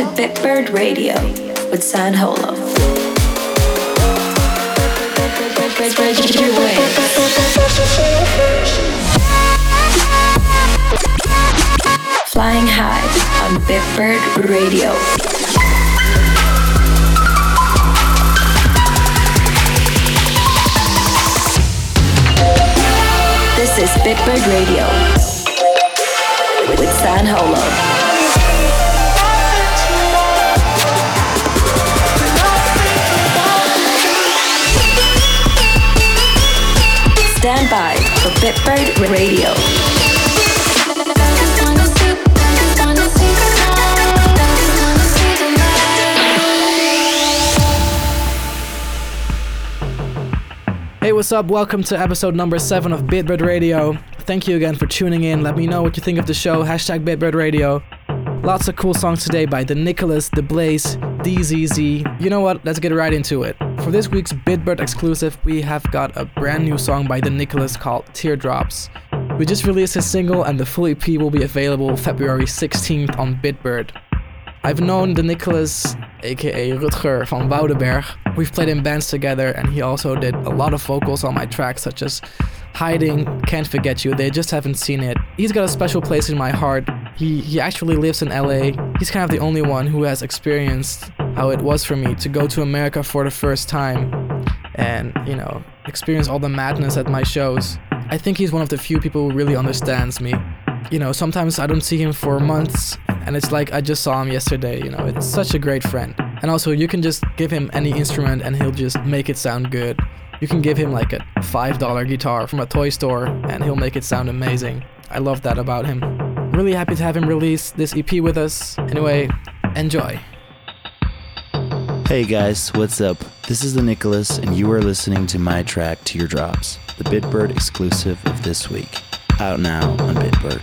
to Bitbird Radio with San Holo. Flying high on Bitbird Radio. This is Bitbird Radio with San Holo. Stand by for Bitbird Radio. Hey, what's up? Welcome to episode number 7 of Bitbird Radio. Thank you again for tuning in. Let me know what you think of the show. Hashtag Bitbird Radio. Lots of cool songs today by The Nicholas, The Blaze, DZZ. You know what? Let's get right into it. For this week's Bitbird exclusive, we have got a brand new song by The Nicholas called Teardrops. We just released a single and the full EP will be available February 16th on Bitbird. I've known The Nicholas, aka Rutger van Woudenberg. We've played in bands together and he also did a lot of vocals on my tracks such as Hiding, Can't Forget You. They just haven't seen it. He's got a special place in my heart. He he actually lives in LA. He's kind of the only one who has experienced how it was for me to go to America for the first time and, you know, experience all the madness at my shows. I think he's one of the few people who really understands me. You know, sometimes I don't see him for months and it's like I just saw him yesterday, you know. It's such a great friend. And also, you can just give him any instrument and he'll just make it sound good. You can give him like a $5 guitar from a toy store and he'll make it sound amazing. I love that about him. Really happy to have him release this EP with us. Anyway, enjoy. Hey guys, what's up? This is the Nicholas, and you are listening to my track Teardrops, the Bitbird exclusive of this week. Out now on Bitbird.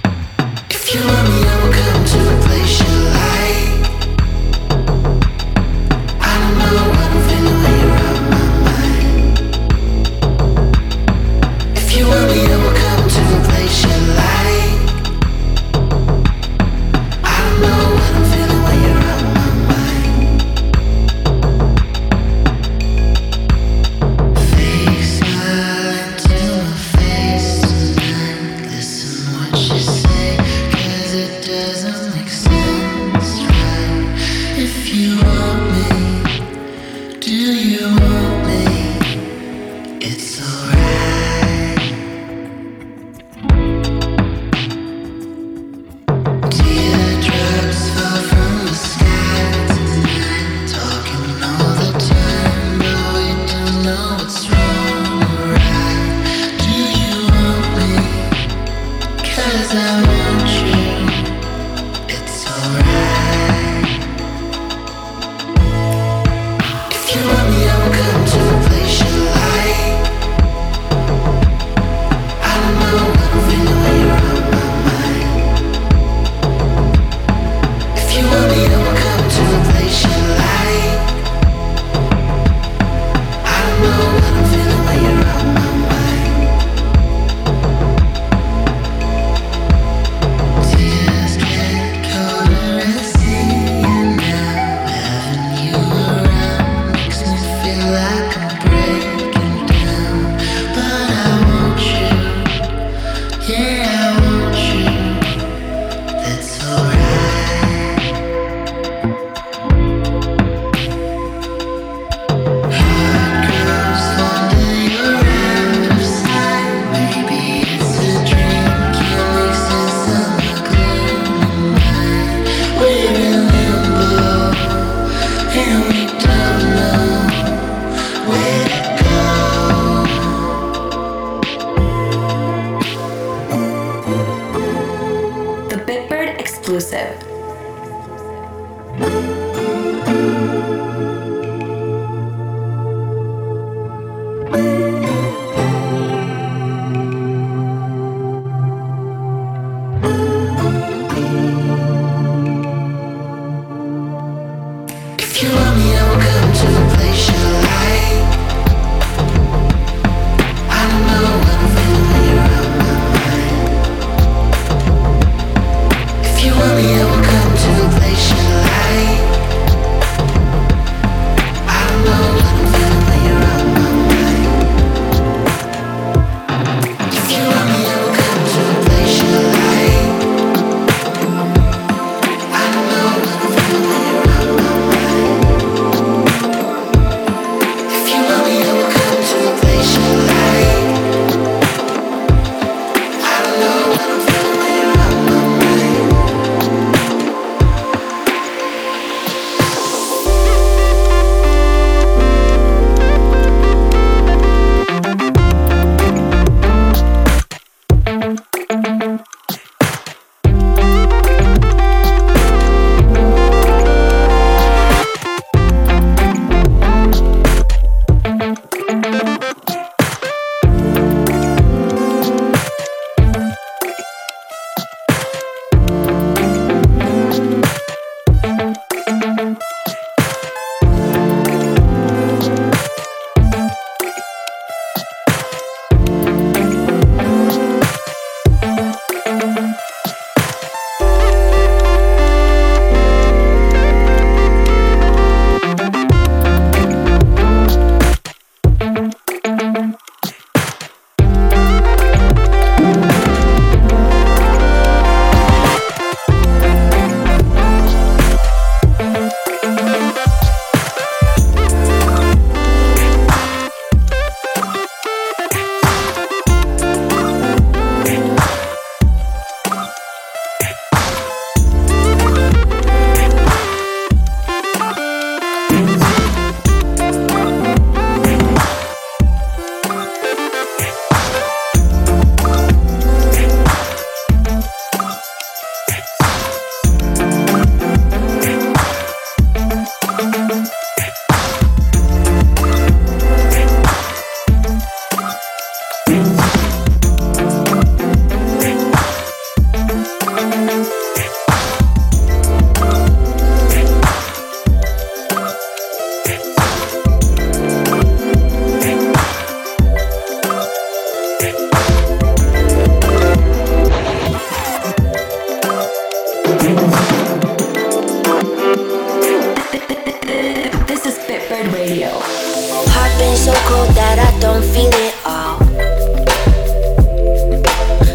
Don't feel it all.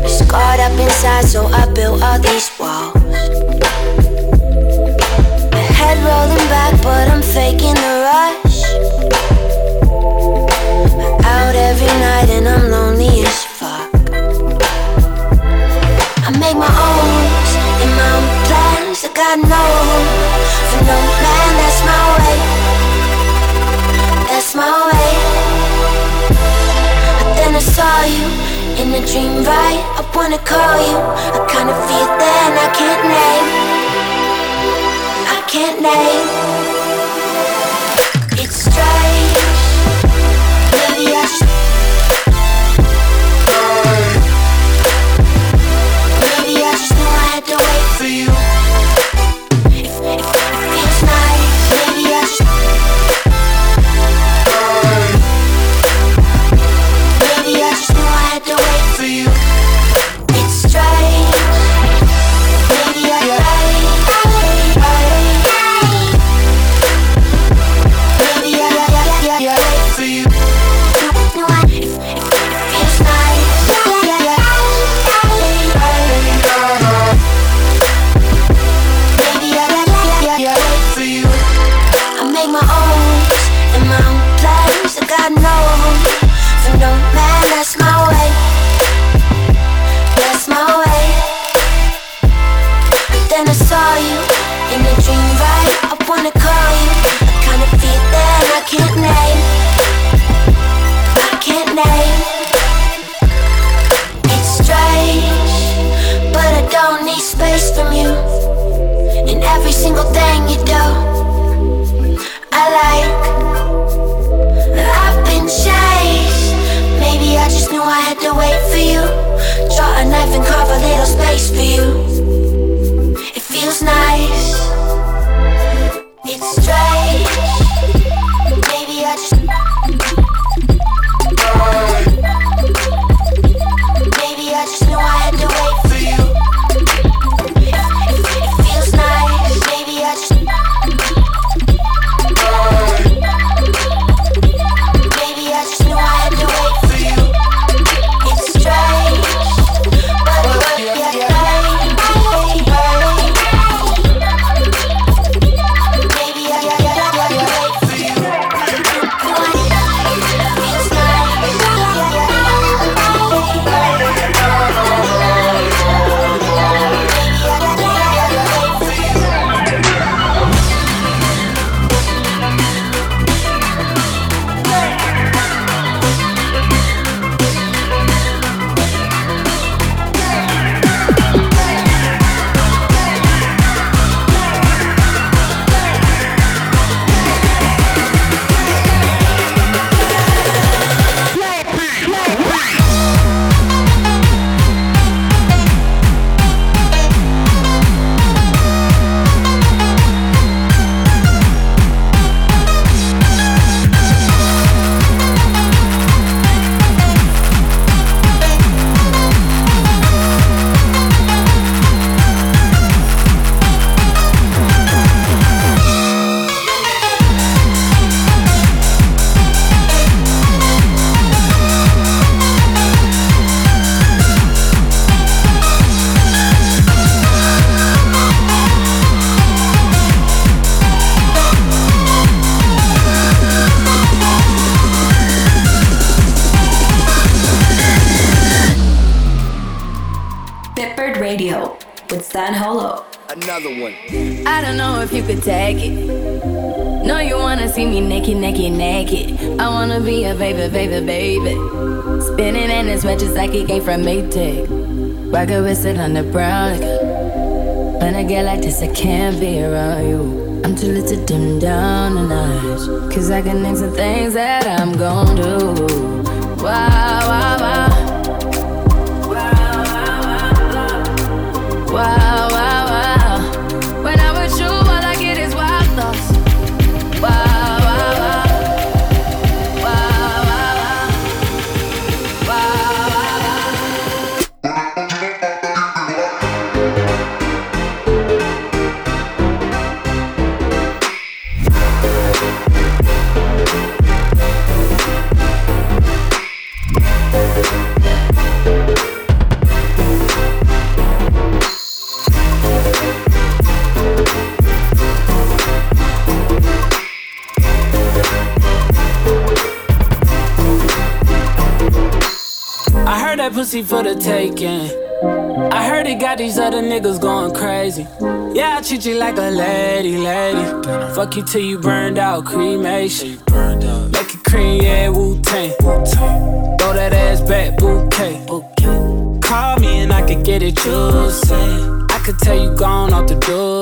Scarred up inside, so I built all these walls. My head rolling back, but I'm faking the rush. Out every night, and I'm lonely as fuck. I make my own and my own plans. I got no for no man. That's my way. That's my way. Saw you in a dream, right? I wanna call you. I kinda feel that I can't name. I can't name. I know if you could take it. No, you wanna see me naked, naked, naked. I wanna be a baby, baby, baby. Spinning in his red just like it came from Maytag. Rocket with it on the brown. When I get like this, I can't be around you. I'm too little to dim down the night. Cause I can name some things that I'm gon' do. Wow, wow, Wow, wow, wow. Wow, wow, wow. For the taking. I heard it got these other niggas going crazy. Yeah, I treat you like a lady, lady. Fuck you till you burned out, cremation. Make it cream, yeah, Wu Tang. Throw that ass back, bouquet. Call me and I could get it juicy I could tell you gone off the door.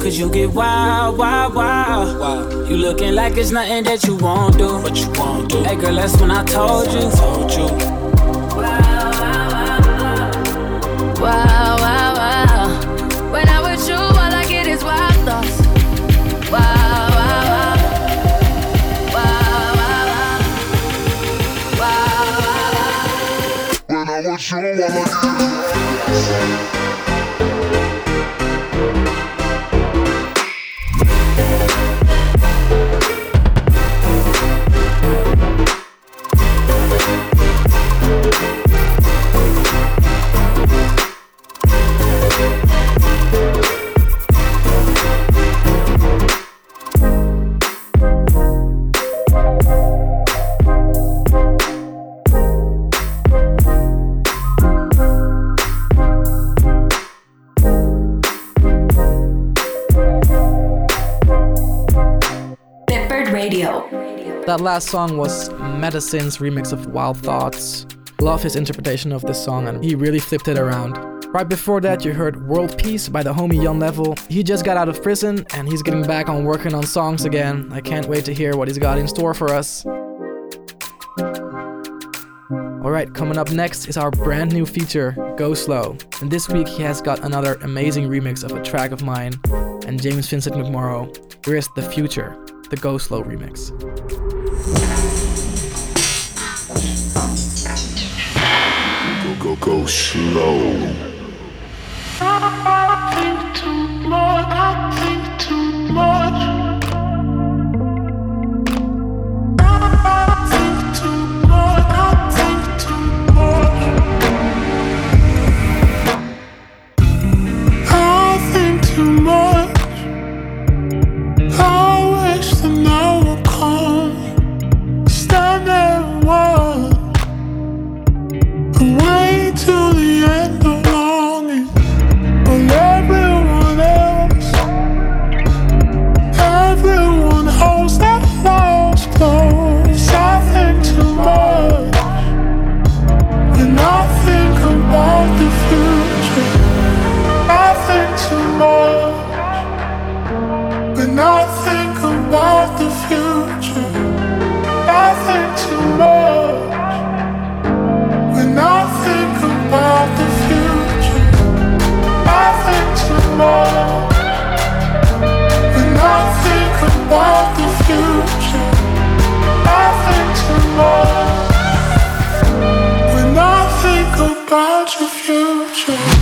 Cause you get wild, wild, wild. Wow. You looking like it's nothing that you won't do. What you won't do. Hey girl, that's when I told you. Told you. Wow, wow, wow, wow. When I'm with you, all I get is wild thoughts. Wow, wow, wow. When I'm with you, all I get That last song was Medasin's remix of Wild Thoughts. Love his interpretation of this song and he really flipped it around. Right before that, you heard World Peace by the homie Yon Level. He just got out of prison and he's getting back on working on songs again. I can't wait to hear what he's got in store for us. Alright, coming up next is our brand new feature, Go Slow. And this week he has got another amazing remix of a track of mine and James Vincent McMorrow. Here is The Future, the Go Slow remix. Go, slow. I think too I think too. When I think about the future. When I think about your future.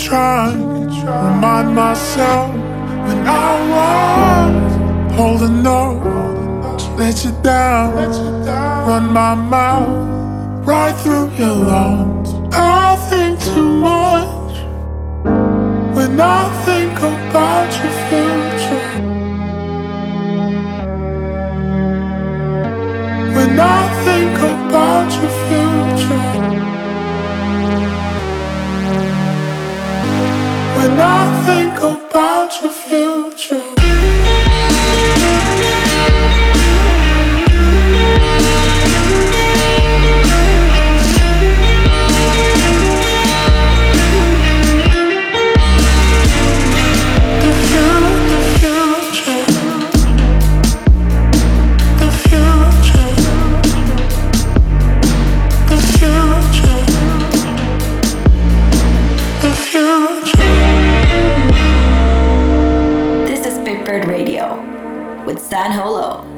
Of trying. Remind myself when I was holding on, to let you down. Run my mouth right through your lungs. I think too much when I think about your future. When I think about your future. About your future. San Holo.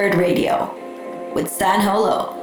Bitbird Radio with San Holo.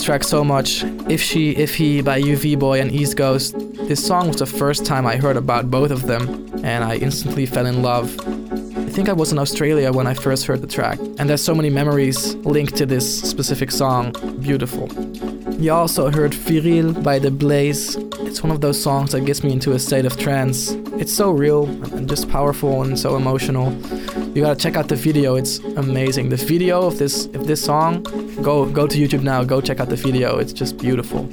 This track so much. If She, If He by uv boi and East Ghost. This song was the first time I heard about both of them, and I instantly fell in love. I think I was in Australia when I first heard the track, and there's so many memories linked to this specific song. Beautiful. You also heard Virile by The Blaze. It's one of those songs that gets me into a state of trance. It's so real and just powerful and so emotional. You gotta check out the video. It's amazing. The video of this of this song, go go to YouTube now. Go check out the video. It's just beautiful.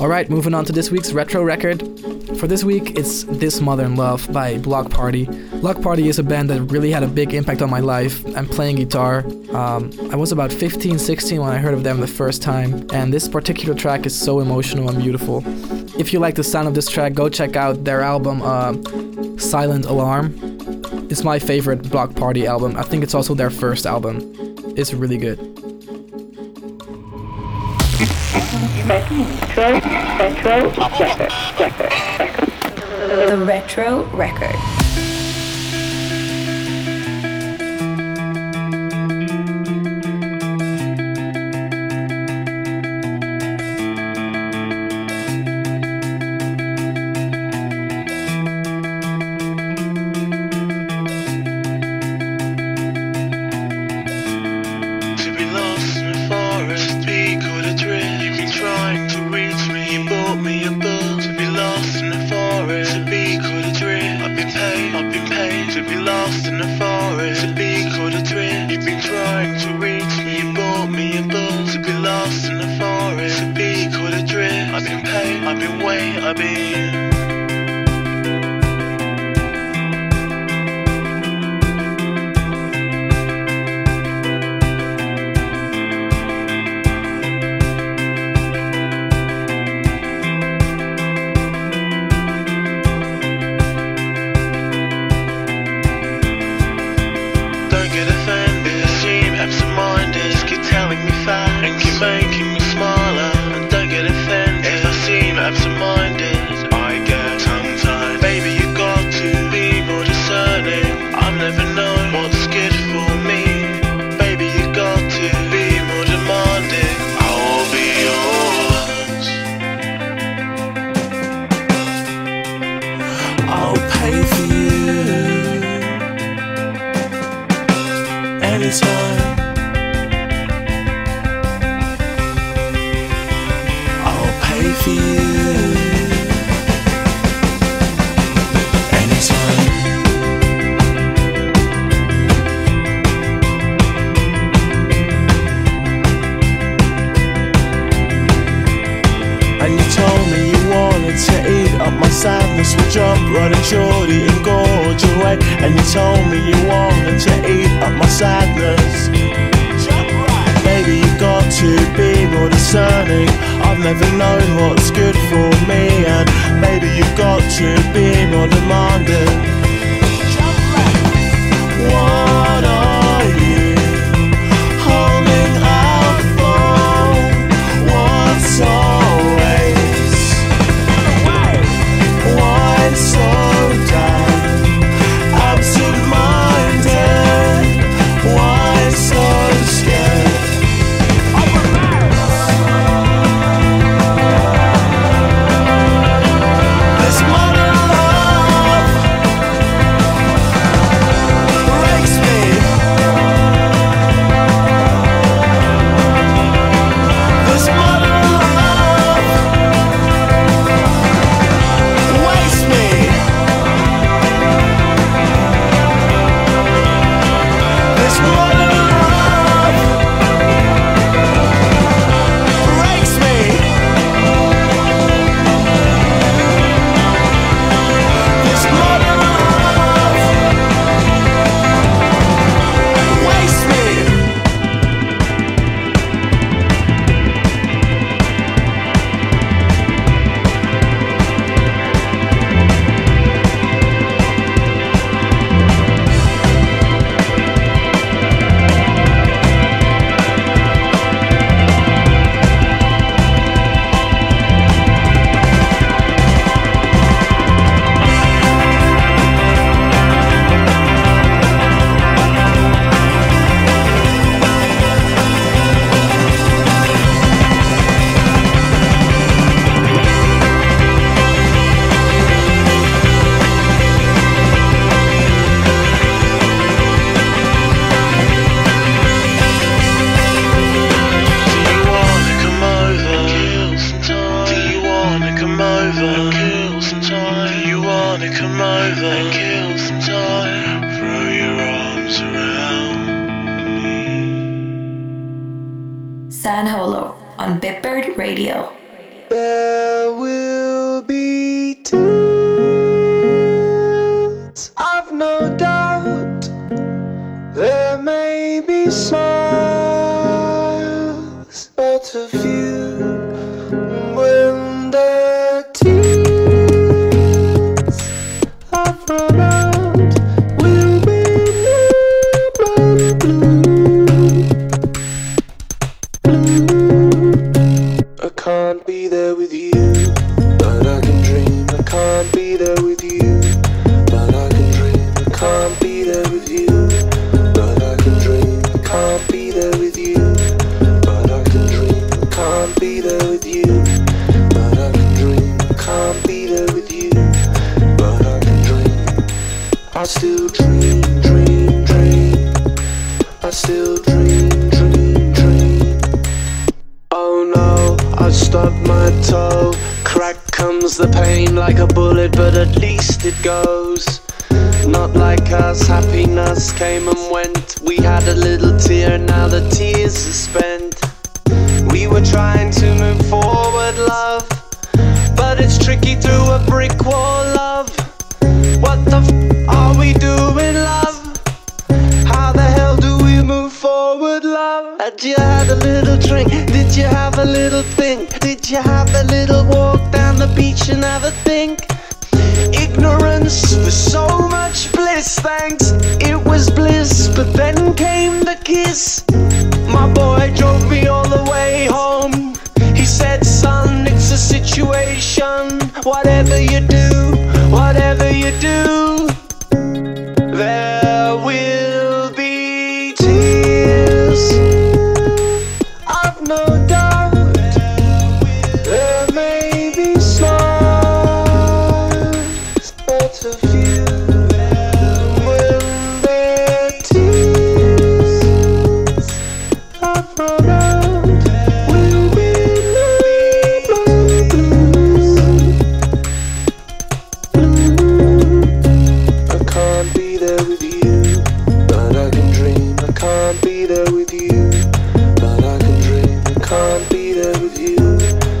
All right, moving on to this week's retro record. For this week, it's This Modern Love by Bloc Party. Bloc Party is a band that really had a big impact on my life. I'm playing guitar. Um, I was about 15, 16 when I heard of them the first time, and this particular track is so emotional and beautiful. If you like the sound of this track, go check out their album uh, Silent Alarm. It's my favorite Bloc Party album. I think it's also their first album. It's really good. The Retro Record. never known what's good for me. And maybe you've got to be more demanding. can't be there with you, but I can dream. Can't be there with you, but I can dream. Can't be there with you, but I can dream. Can't be there with you, but I can dream. I still dream, dream, dream. I still dream, dream, dream. Oh no, I my toe. Crack comes the pain like a bullet, but at least it goes not like us. Happiness came and went. We had a little tear, now the tears are spent. We were trying to move forward, love. But it's tricky through a brick wall, love. What the f are we doing, love? How the hell do we move forward, love? Had you had a little drink? Did you have a little thing? Did you have a little walk down the beach and have a think? Ignorance for so bangs, it was bliss. But then came the kiss. My boy drove me all the way home. He said, Son, it's a situation. Whatever you do, whatever you do. With you.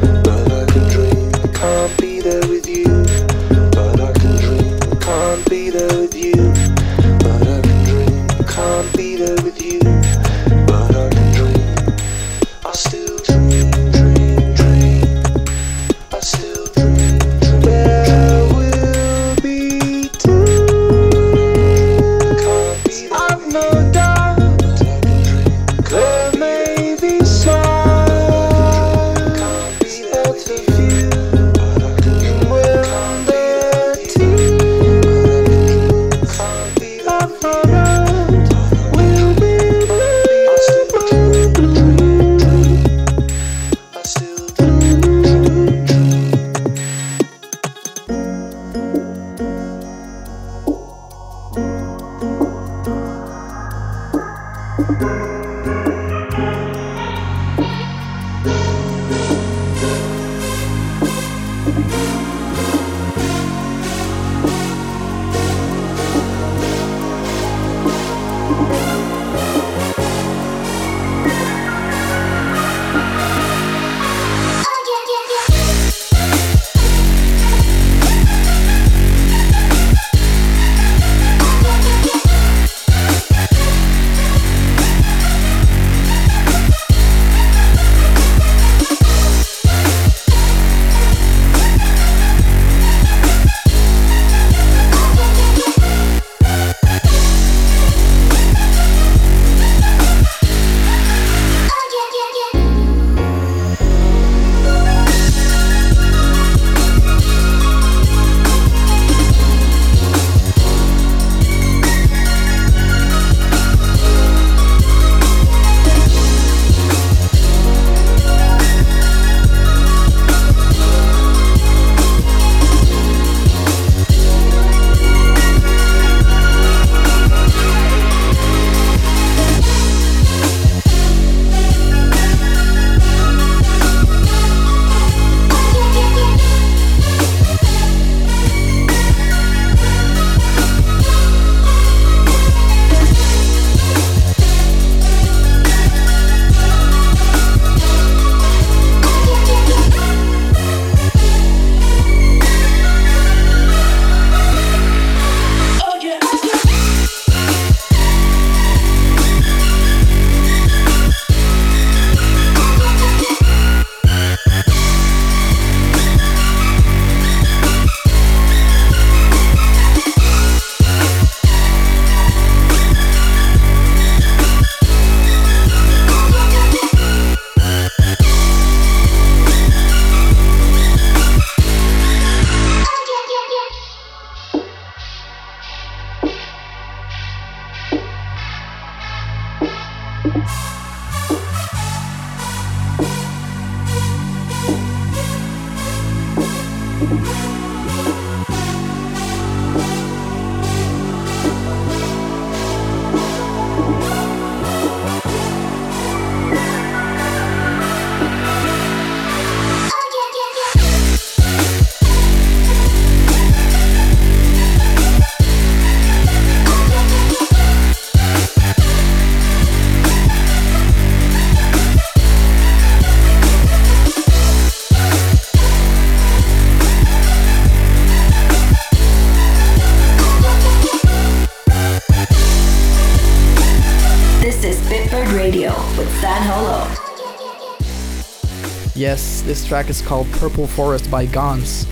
Yes, this track is called Purple Forest by GANZ.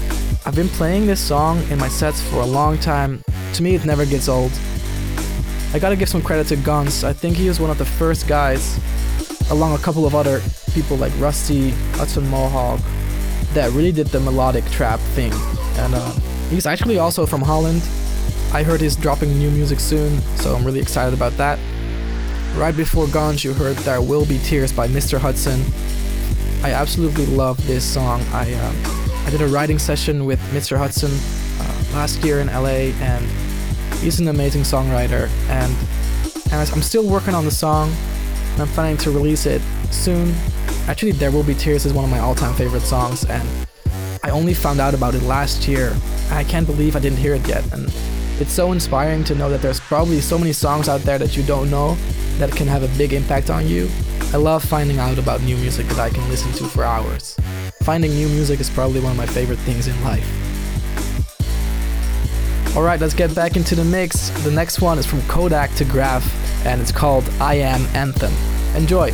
I've been playing this song in my sets for a long time. To me, it never gets old. I gotta give some credit to GANZ. I think he was one of the first guys, along a couple of other people like Rustie, Hudson Mohawke, that really did the melodic trap thing. And uh, he's actually also from Holland. I heard he's dropping new music soon, so I'm really excited about that. Right before GANZ, you heard There Will Be Tears by Mr. Hudson. I absolutely love this song. I um, I did a writing session with Mr. Hudson uh, last year in LA, and he's an amazing songwriter. And and I'm still working on the song, and I'm planning to release it soon. Actually, There Will Be Tears is one of my all-time favorite songs, and I only found out about it last year. I can't believe I didn't hear it yet. And it's so inspiring to know that there's probably so many songs out there that you don't know that can have a big impact on you. I love finding out about new music that I can listen to for hours. Finding new music is probably one of my favorite things in life. Alright, let's get back into the mix. The next one is from Kodak to Graph, and it's called I Am Anthem. Enjoy!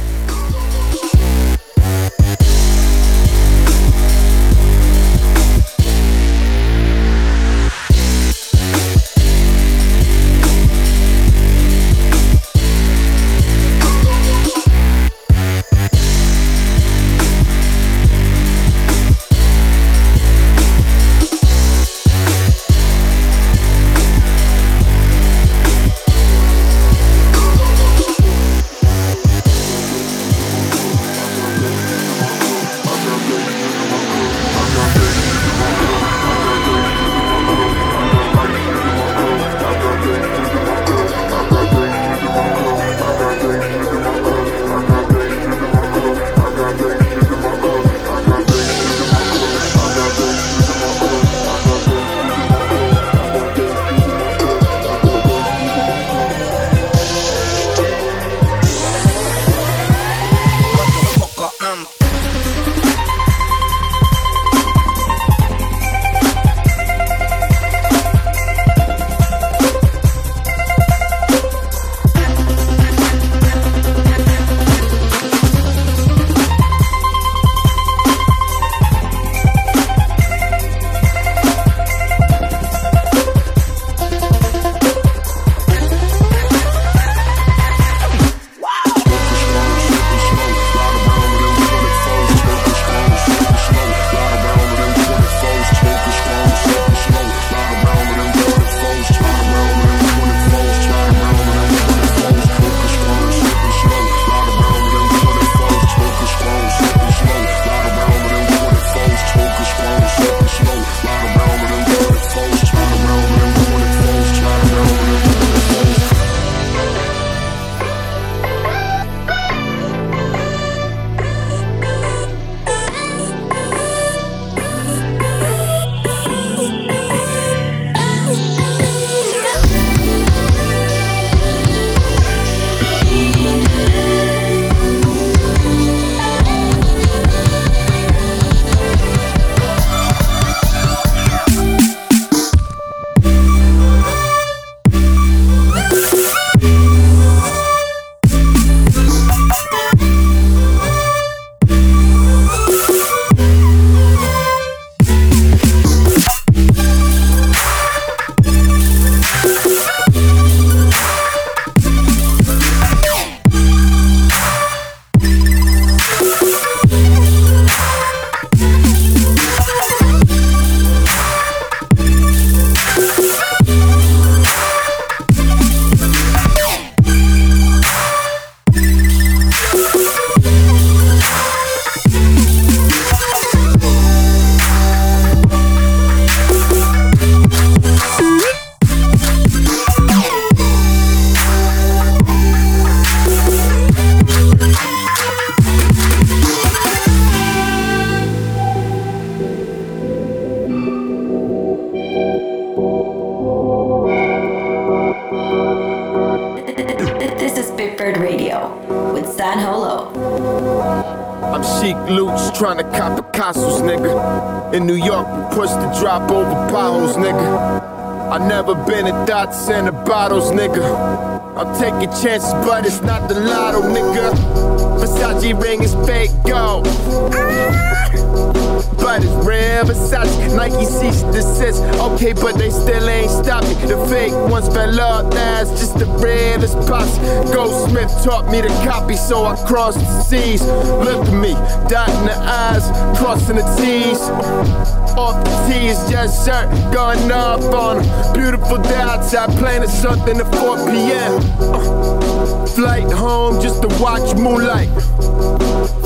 Something at 4 p.m. Uh, Flight home just to watch moonlight.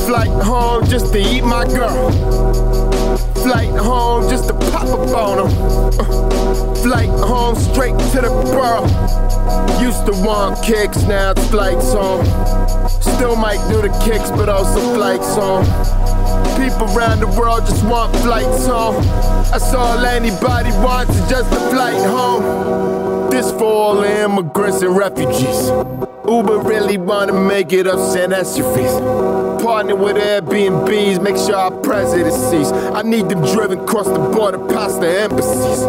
Flight home just to eat my girl. Flight home just to pop up on them. Uh, flight home straight to the borough. Used to want kicks, now it's flights home. Still might do the kicks, but also flights home. People around the world just want flights home. That's all anybody wants is just a flight home. This for all the immigrants and refugees. Uber really wanna make it up, your fees. Partner with Airbnbs, make sure our president sees. I need them driven across the border past the embassies.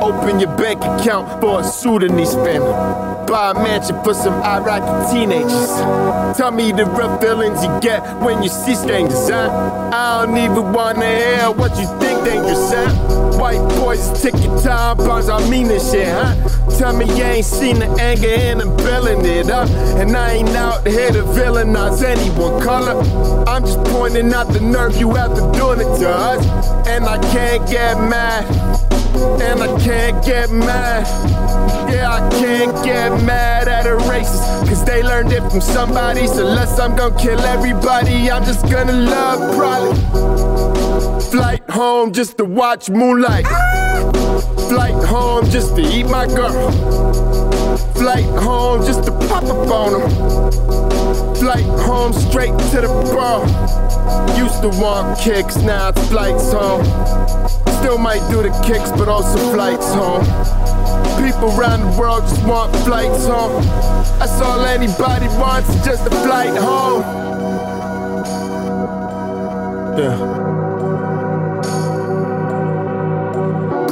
Open your bank account for a Sudanese family. Buy a mansion for some Iraqi teenagers. Tell me the rough feelings you get when you see strangers, huh? I don't even wanna hear what you think dangerous? White boys ticking time bombs, I mean this shit, huh? Tell me you ain't seen the anger and I'm feeling it up. And I ain't out here to villainize anyone color. I'm just pointing out the nerve you have to doing it to us. And I can't get mad. And I can't get mad. Yeah, I can't get mad at a racist. Cause they learned it from somebody. So unless I'm gonna kill everybody, I'm just gonna love probably. Flight home just to watch moonlight. Flight home just to eat my girl. Flight home just to pop up on them. Flight home straight to the bar. Used to want kicks, now it's flights home. Still might do the kicks, but also flights home. People around the world just want flights home. That's all anybody wants just a flight home. Yeah.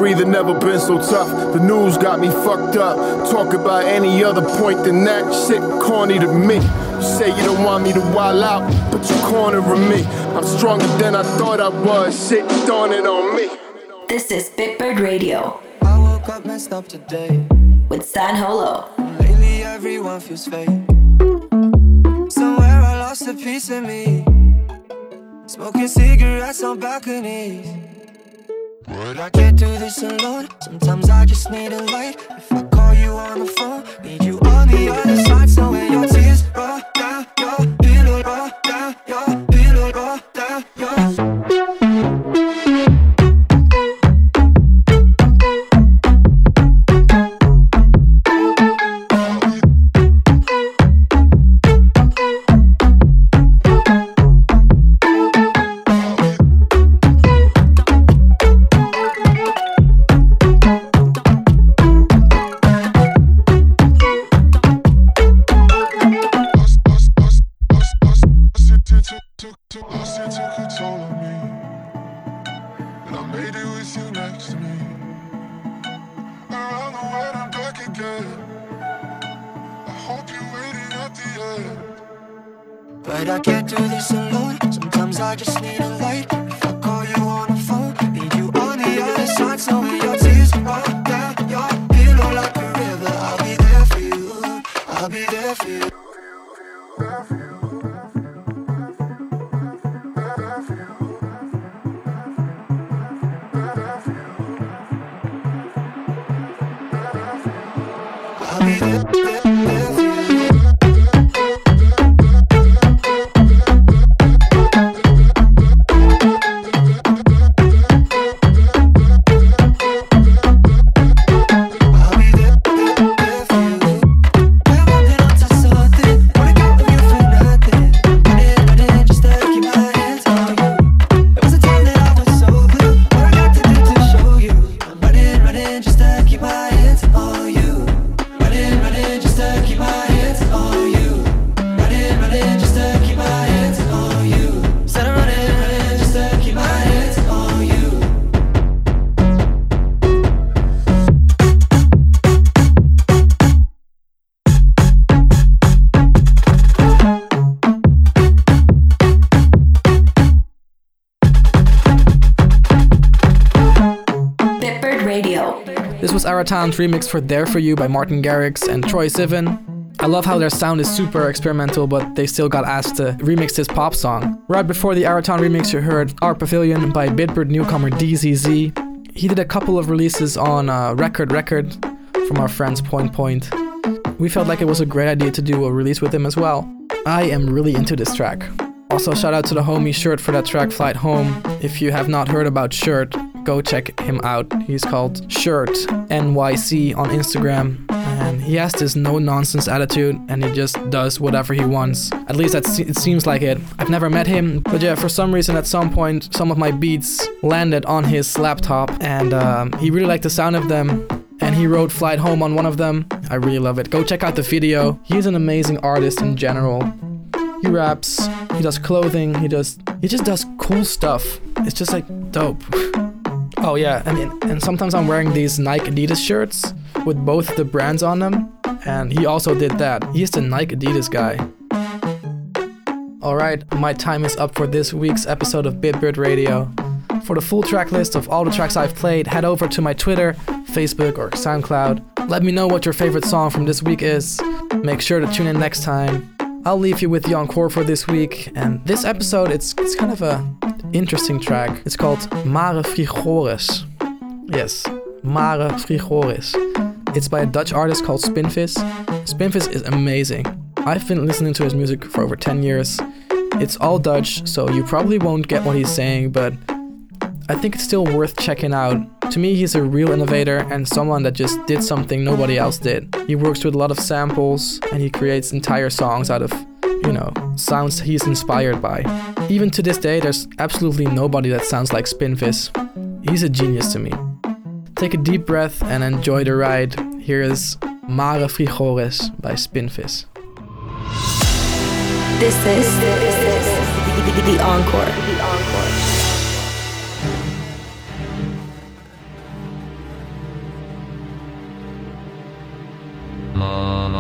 Breathing never been so tough. The news got me fucked up. Talk about any other point than that. Shit corny to me. You say you don't want me to wild out, but you cornering me. I'm stronger than I thought I was. Shit dawning on me. This is Bitbird Radio I woke up messed up today. with San Holo. Lately, everyone feels fake. Somewhere I lost a piece of me. Smoking cigarettes on balconies. But I can't do this alone. Sometimes I just need a light. If I call you on the phone, need you on the other side. So when Aratan's remix for There For You by Martin Garrix and Troye Sivan. I love how their sound is super experimental, but they still got asked to remix this pop song. Right before the Araton remix, you heard Art Pavilion by Bitbird newcomer DZZ. He did a couple of releases on uh, Record Record from our friends Point Point. We felt like it was a great idea to do a release with him as well. I am really into this track. Also, shout out to the homie Shirt for that track Flight Home. If you have not heard about Shirt, go check him out. He's called Shirt NYC on Instagram and he has this no nonsense attitude and he just does whatever he wants. At least that it seems like it. I've never met him, but yeah, for some reason at some point some of my beats landed on his laptop and um, he really liked the sound of them. And he wrote Flight Home on one of them. I really love it. Go check out the video. He's an amazing artist in general. He raps, he does clothing, he does he just does cool stuff. It's just like dope. Oh yeah, I mean, and sometimes I'm wearing these Nike Adidas shirts with both the brands on them, and he also did that. He's the Nike Adidas guy. Alright, my time is up for this week's episode of Bitbird Radio. For the full track list of all the tracks I've played, head over to my Twitter, Facebook, or SoundCloud. Let me know what your favorite song from this week is. Make sure to tune in next time. I'll leave you with the encore for this week, and this episode it's it's kind of a interesting track. It's called Mare Frigoris. Yes, Mare Frigoris. It's by a Dutch artist called Spinvis. Spinvis is amazing. I've been listening to his music for over 10 years. It's all Dutch, so you probably won't get what he's saying, but I think it's still worth checking out. To me, he's a real innovator and someone that just did something nobody else did. He works with a lot of samples and he creates entire songs out of, you know, sounds he's inspired by. Even to this day, there's absolutely nobody that sounds like Spinvis. He's a genius to me. Take a deep breath and enjoy the ride. Here is Mare Frigoris by Spinvis. This is the, the encore. Mama.